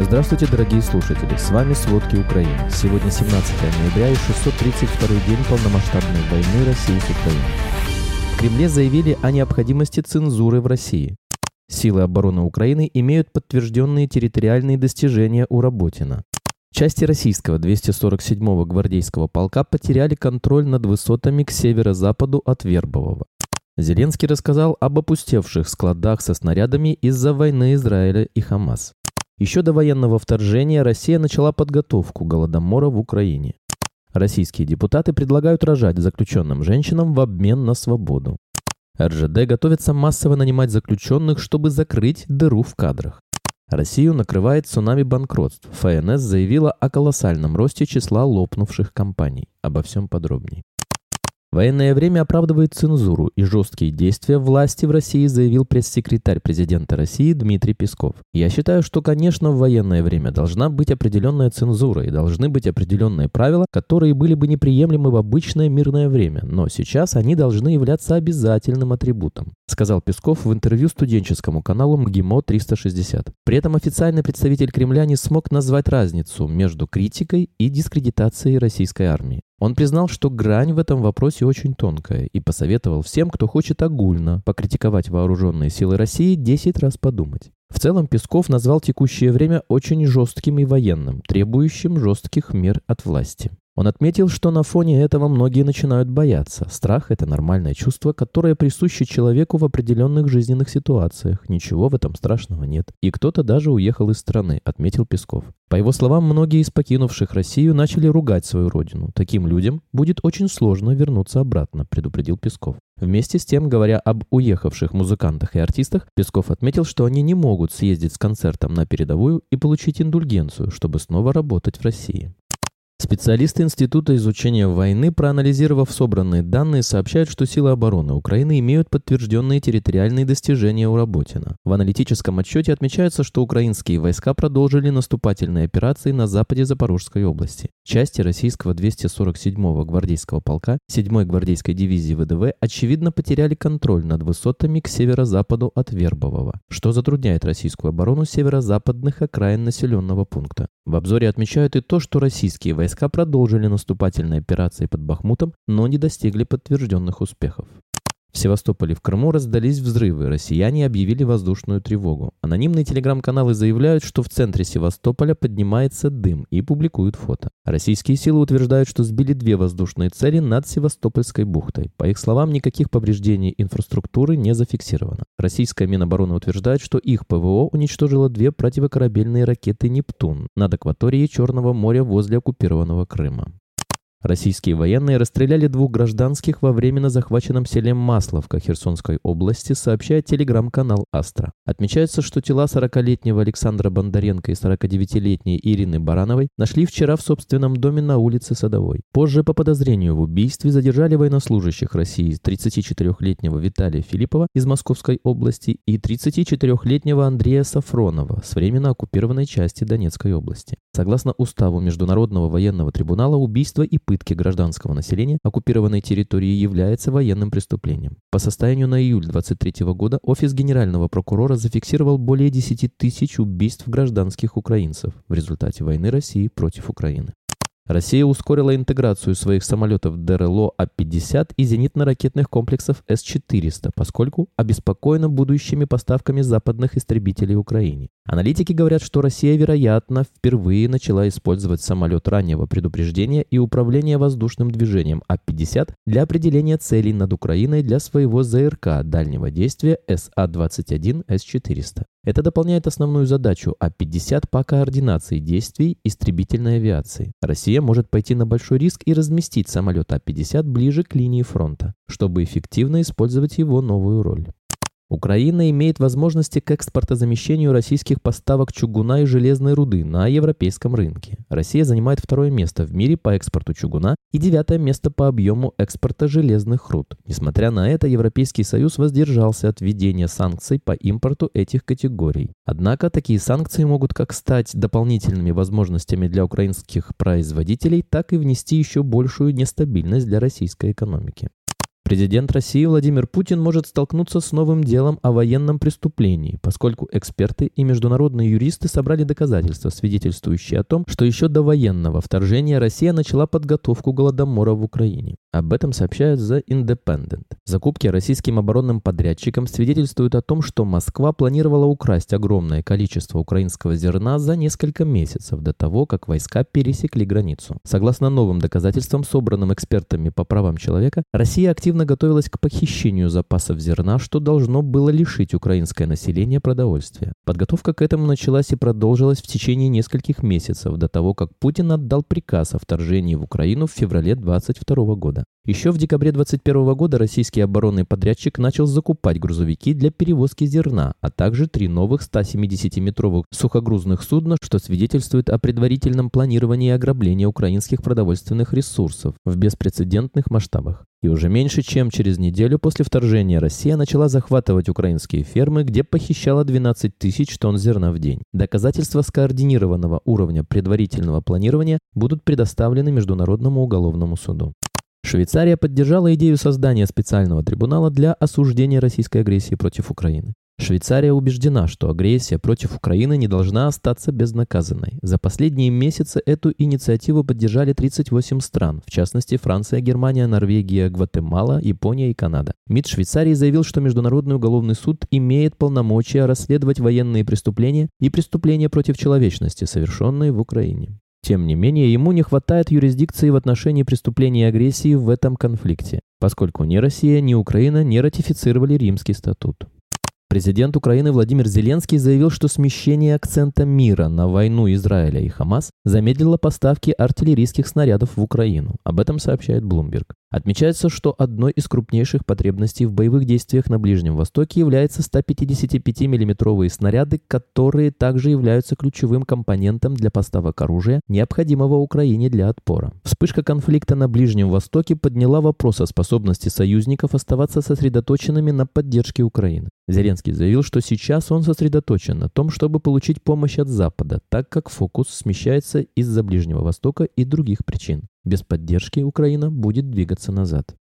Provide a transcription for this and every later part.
Здравствуйте, дорогие слушатели! С вами «Сводки Украины». Сегодня 17 ноября и 632 день полномасштабной войны России с Украиной. В Кремле заявили о необходимости цензуры в России. Силы обороны Украины имеют подтвержденные территориальные достижения у Работина. Части российского 247-го гвардейского полка потеряли контроль над высотами к северо-западу от Вербового. Зеленский рассказал об опустевших складах со снарядами из-за войны Израиля и Хамас. Еще до военного вторжения Россия начала подготовку Голодомора в Украине. Российские депутаты предлагают рожать заключенным женщинам в обмен на свободу. РЖД готовится массово нанимать заключенных, чтобы закрыть дыру в кадрах. Россию накрывает цунами банкротств. ФНС заявила о колоссальном росте числа лопнувших компаний. Обо всем подробнее. Военное время оправдывает цензуру и жесткие действия власти в России, заявил пресс-секретарь президента России Дмитрий Песков. Я считаю, что, конечно, в военное время должна быть определенная цензура и должны быть определенные правила, которые были бы неприемлемы в обычное мирное время, но сейчас они должны являться обязательным атрибутом, сказал Песков в интервью студенческому каналу МГИМО 360. При этом официальный представитель Кремля не смог назвать разницу между критикой и дискредитацией российской армии. Он признал, что грань в этом вопросе очень тонкая и посоветовал всем, кто хочет огульно покритиковать вооруженные силы России, 10 раз подумать. В целом Песков назвал текущее время очень жестким и военным, требующим жестких мер от власти. Он отметил, что на фоне этого многие начинают бояться. Страх – это нормальное чувство, которое присуще человеку в определенных жизненных ситуациях. Ничего в этом страшного нет. И кто-то даже уехал из страны, отметил Песков. По его словам, многие из покинувших Россию начали ругать свою родину. Таким людям будет очень сложно вернуться обратно, предупредил Песков. Вместе с тем, говоря об уехавших музыкантах и артистах, Песков отметил, что они не могут съездить с концертом на передовую и получить индульгенцию, чтобы снова работать в России. Специалисты Института изучения войны, проанализировав собранные данные, сообщают, что силы обороны Украины имеют подтвержденные территориальные достижения у Работина. В аналитическом отчете отмечается, что украинские войска продолжили наступательные операции на западе Запорожской области. Части российского 247-го гвардейского полка 7-й гвардейской дивизии ВДВ очевидно потеряли контроль над высотами к северо-западу от Вербового, что затрудняет российскую оборону северо-западных окраин населенного пункта. В обзоре отмечают и то, что российские войска продолжили наступательные операции под Бахмутом, но не достигли подтвержденных успехов. В Севастополе в Крыму раздались взрывы, россияне объявили воздушную тревогу. Анонимные телеграм-каналы заявляют, что в центре Севастополя поднимается дым и публикуют фото. Российские силы утверждают, что сбили две воздушные цели над Севастопольской бухтой. По их словам, никаких повреждений инфраструктуры не зафиксировано. Российская Минобороны утверждает, что их ПВО уничтожило две противокорабельные ракеты «Нептун» над акваторией Черного моря возле оккупированного Крыма. Российские военные расстреляли двух гражданских во временно захваченном селе Масловка Херсонской области, сообщает телеграм-канал «Астра». Отмечается, что тела 40-летнего Александра Бондаренко и 49-летней Ирины Барановой нашли вчера в собственном доме на улице Садовой. Позже по подозрению в убийстве задержали военнослужащих России 34-летнего Виталия Филиппова из Московской области и 34-летнего Андрея Сафронова с временно оккупированной части Донецкой области. Согласно уставу Международного военного трибунала, убийство и пытки гражданского населения оккупированной территории является военным преступлением. По состоянию на июль 23 года Офис Генерального прокурора зафиксировал более 10 тысяч убийств гражданских украинцев в результате войны России против Украины. Россия ускорила интеграцию своих самолетов ДРЛО А-50 и зенитно-ракетных комплексов С-400, поскольку обеспокоена будущими поставками западных истребителей Украине. Аналитики говорят, что Россия, вероятно, впервые начала использовать самолет раннего предупреждения и управления воздушным движением А-50 для определения целей над Украиной для своего ЗРК дальнего действия СА-21 С-400. Это дополняет основную задачу А-50 по координации действий истребительной авиации. Россия может пойти на большой риск и разместить самолет А-50 ближе к линии фронта, чтобы эффективно использовать его новую роль. Украина имеет возможности к экспортозамещению российских поставок чугуна и железной руды на европейском рынке. Россия занимает второе место в мире по экспорту чугуна и девятое место по объему экспорта железных руд. Несмотря на это, Европейский Союз воздержался от введения санкций по импорту этих категорий. Однако такие санкции могут как стать дополнительными возможностями для украинских производителей, так и внести еще большую нестабильность для российской экономики. Президент России Владимир Путин может столкнуться с новым делом о военном преступлении, поскольку эксперты и международные юристы собрали доказательства, свидетельствующие о том, что еще до военного вторжения Россия начала подготовку Голодомора в Украине. Об этом сообщают The Independent. Закупки российским оборонным подрядчикам свидетельствуют о том, что Москва планировала украсть огромное количество украинского зерна за несколько месяцев до того, как войска пересекли границу. Согласно новым доказательствам, собранным экспертами по правам человека, Россия активно активно готовилась к похищению запасов зерна, что должно было лишить украинское население продовольствия. Подготовка к этому началась и продолжилась в течение нескольких месяцев до того, как Путин отдал приказ о вторжении в Украину в феврале 2022 года. Еще в декабре 2021 года российский оборонный подрядчик начал закупать грузовики для перевозки зерна, а также три новых 170-метровых сухогрузных судна, что свидетельствует о предварительном планировании ограбления украинских продовольственных ресурсов в беспрецедентных масштабах. И уже меньше чем через неделю после вторжения Россия начала захватывать украинские фермы, где похищала 12 тысяч тонн зерна в день. Доказательства скоординированного уровня предварительного планирования будут предоставлены Международному уголовному суду. Швейцария поддержала идею создания специального трибунала для осуждения российской агрессии против Украины. Швейцария убеждена, что агрессия против Украины не должна остаться безнаказанной. За последние месяцы эту инициативу поддержали 38 стран, в частности Франция, Германия, Норвегия, Гватемала, Япония и Канада. МИД Швейцарии заявил, что Международный уголовный суд имеет полномочия расследовать военные преступления и преступления против человечности, совершенные в Украине. Тем не менее, ему не хватает юрисдикции в отношении преступлений и агрессии в этом конфликте, поскольку ни Россия, ни Украина не ратифицировали Римский статут. Президент Украины Владимир Зеленский заявил, что смещение акцента мира на войну Израиля и Хамас замедлило поставки артиллерийских снарядов в Украину. Об этом сообщает Bloomberg. Отмечается, что одной из крупнейших потребностей в боевых действиях на Ближнем Востоке являются 155 миллиметровые снаряды, которые также являются ключевым компонентом для поставок оружия, необходимого Украине для отпора. Вспышка конфликта на Ближнем Востоке подняла вопрос о способности союзников оставаться сосредоточенными на поддержке Украины. Зеленский заявил, что сейчас он сосредоточен на том, чтобы получить помощь от Запада, так как фокус смещается из-за Ближнего Востока и других причин. Без поддержки Украина будет двигаться назад.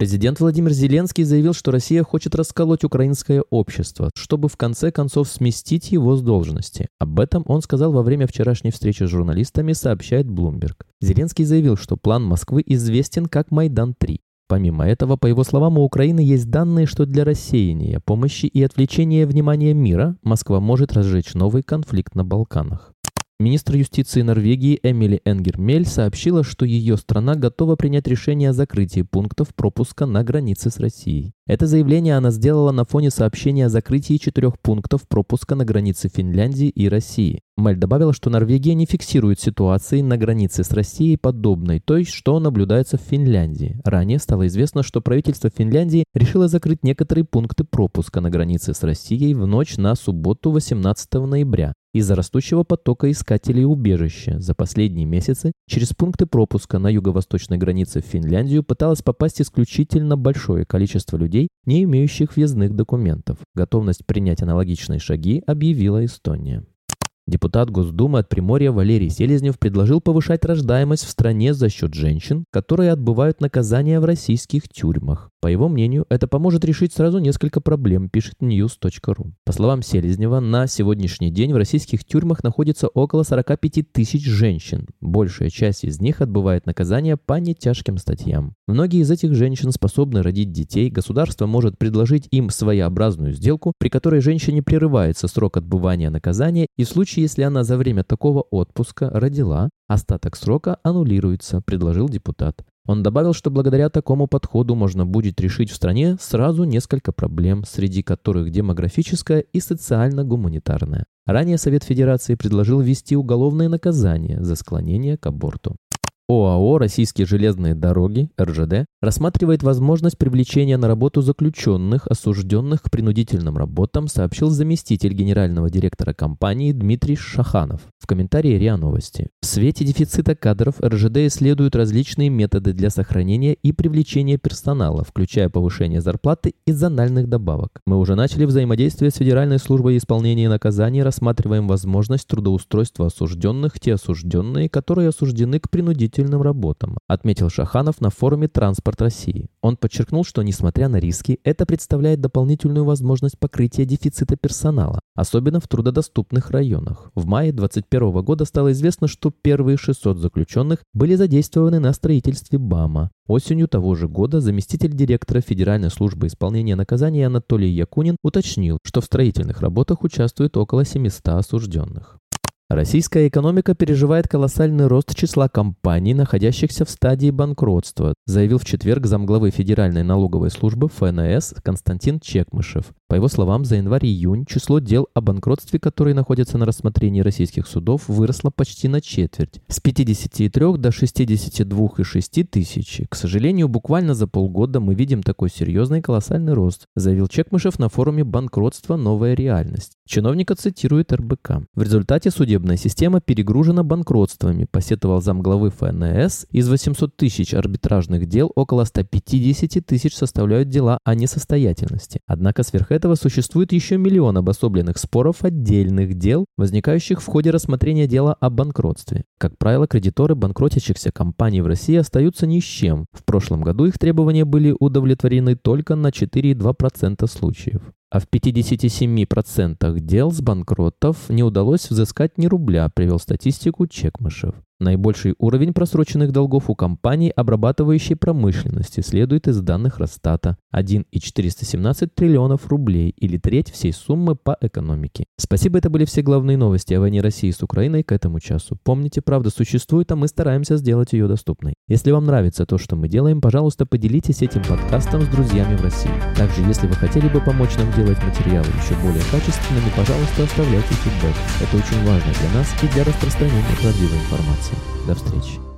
Президент Владимир Зеленский заявил, что Россия хочет расколоть украинское общество, чтобы в конце концов сместить его с должности. Об этом он сказал во время вчерашней встречи с журналистами, сообщает Bloomberg. Зеленский заявил, что план Москвы известен как Майдан-3. Помимо этого, по его словам, у Украины есть данные, что для рассеяния помощи и отвлечения внимания мира Москва может разжечь новый конфликт на Балканах. Министр юстиции Норвегии Эмили Энгермель сообщила, что ее страна готова принять решение о закрытии пунктов пропуска на границе с Россией. Это заявление она сделала на фоне сообщения о закрытии четырех пунктов пропуска на границе Финляндии и России. Мэль добавила, что Норвегия не фиксирует ситуации на границе с Россией подобной той, что наблюдается в Финляндии. Ранее стало известно, что правительство Финляндии решило закрыть некоторые пункты пропуска на границе с Россией в ночь на субботу 18 ноября из-за растущего потока искателей убежища. За последние месяцы через пункты пропуска на юго-восточной границе в Финляндию пыталось попасть исключительно большое количество людей, не имеющих въездных документов. Готовность принять аналогичные шаги объявила Эстония. Депутат Госдумы от Приморья Валерий Селезнев предложил повышать рождаемость в стране за счет женщин, которые отбывают наказания в российских тюрьмах. По его мнению, это поможет решить сразу несколько проблем, пишет news.ru. По словам Селезнева, на сегодняшний день в российских тюрьмах находится около 45 тысяч женщин. Большая часть из них отбывает наказания по нетяжким статьям. Многие из этих женщин способны родить детей, государство может предложить им своеобразную сделку, при которой женщине прерывается срок отбывания наказания, и в случае, если она за время такого отпуска родила, остаток срока аннулируется, предложил депутат. Он добавил, что благодаря такому подходу можно будет решить в стране сразу несколько проблем, среди которых демографическая и социально-гуманитарная. Ранее Совет Федерации предложил ввести уголовное наказание за склонение к аборту. ОАО «Российские железные дороги» РЖД рассматривает возможность привлечения на работу заключенных, осужденных к принудительным работам, сообщил заместитель генерального директора компании Дмитрий Шаханов в комментарии РИА Новости. В свете дефицита кадров РЖД исследует различные методы для сохранения и привлечения персонала, включая повышение зарплаты и зональных добавок. Мы уже начали взаимодействие с Федеральной службой исполнения наказаний, рассматриваем возможность трудоустройства осужденных, те осужденные, которые осуждены к принудительным подготовительным работам, отметил Шаханов на форуме «Транспорт России». Он подчеркнул, что, несмотря на риски, это представляет дополнительную возможность покрытия дефицита персонала, особенно в трудодоступных районах. В мае 2021 года стало известно, что первые 600 заключенных были задействованы на строительстве БАМа. Осенью того же года заместитель директора Федеральной службы исполнения наказаний Анатолий Якунин уточнил, что в строительных работах участвует около 700 осужденных. Российская экономика переживает колоссальный рост числа компаний, находящихся в стадии банкротства, заявил в четверг замглавы Федеральной налоговой службы ФНС Константин Чекмышев. По его словам, за январь-июнь число дел о банкротстве, которые находятся на рассмотрении российских судов, выросло почти на четверть, с 53 до 62,6 тысяч. К сожалению, буквально за полгода мы видим такой серьезный колоссальный рост, заявил Чекмышев на форуме «Банкротство. Новая реальность». Чиновника цитирует РБК. В результате судебная система перегружена банкротствами, посетовал замглавы ФНС. Из 800 тысяч арбитражных дел около 150 тысяч составляют дела о несостоятельности. Однако сверх этого существует еще миллион обособленных споров отдельных дел, возникающих в ходе рассмотрения дела о банкротстве. Как правило, кредиторы банкротящихся компаний в России остаются ни с чем. В прошлом году их требования были удовлетворены только на 4,2% случаев. А в 57% дел с банкротов не удалось взыскать ни рубля, привел статистику Чекмышев. Наибольший уровень просроченных долгов у компаний, обрабатывающей промышленности, следует из данных Росстата – 1,417 триллионов рублей или треть всей суммы по экономике. Спасибо, это были все главные новости о войне России с Украиной к этому часу. Помните, правда существует, а мы стараемся сделать ее доступной. Если вам нравится то, что мы делаем, пожалуйста, поделитесь этим подкастом с друзьями в России. Также, если вы хотели бы помочь нам делать материалы еще более качественными, пожалуйста, оставляйте фидбэк. Это очень важно для нас и для распространения правдивой информации. До встречи.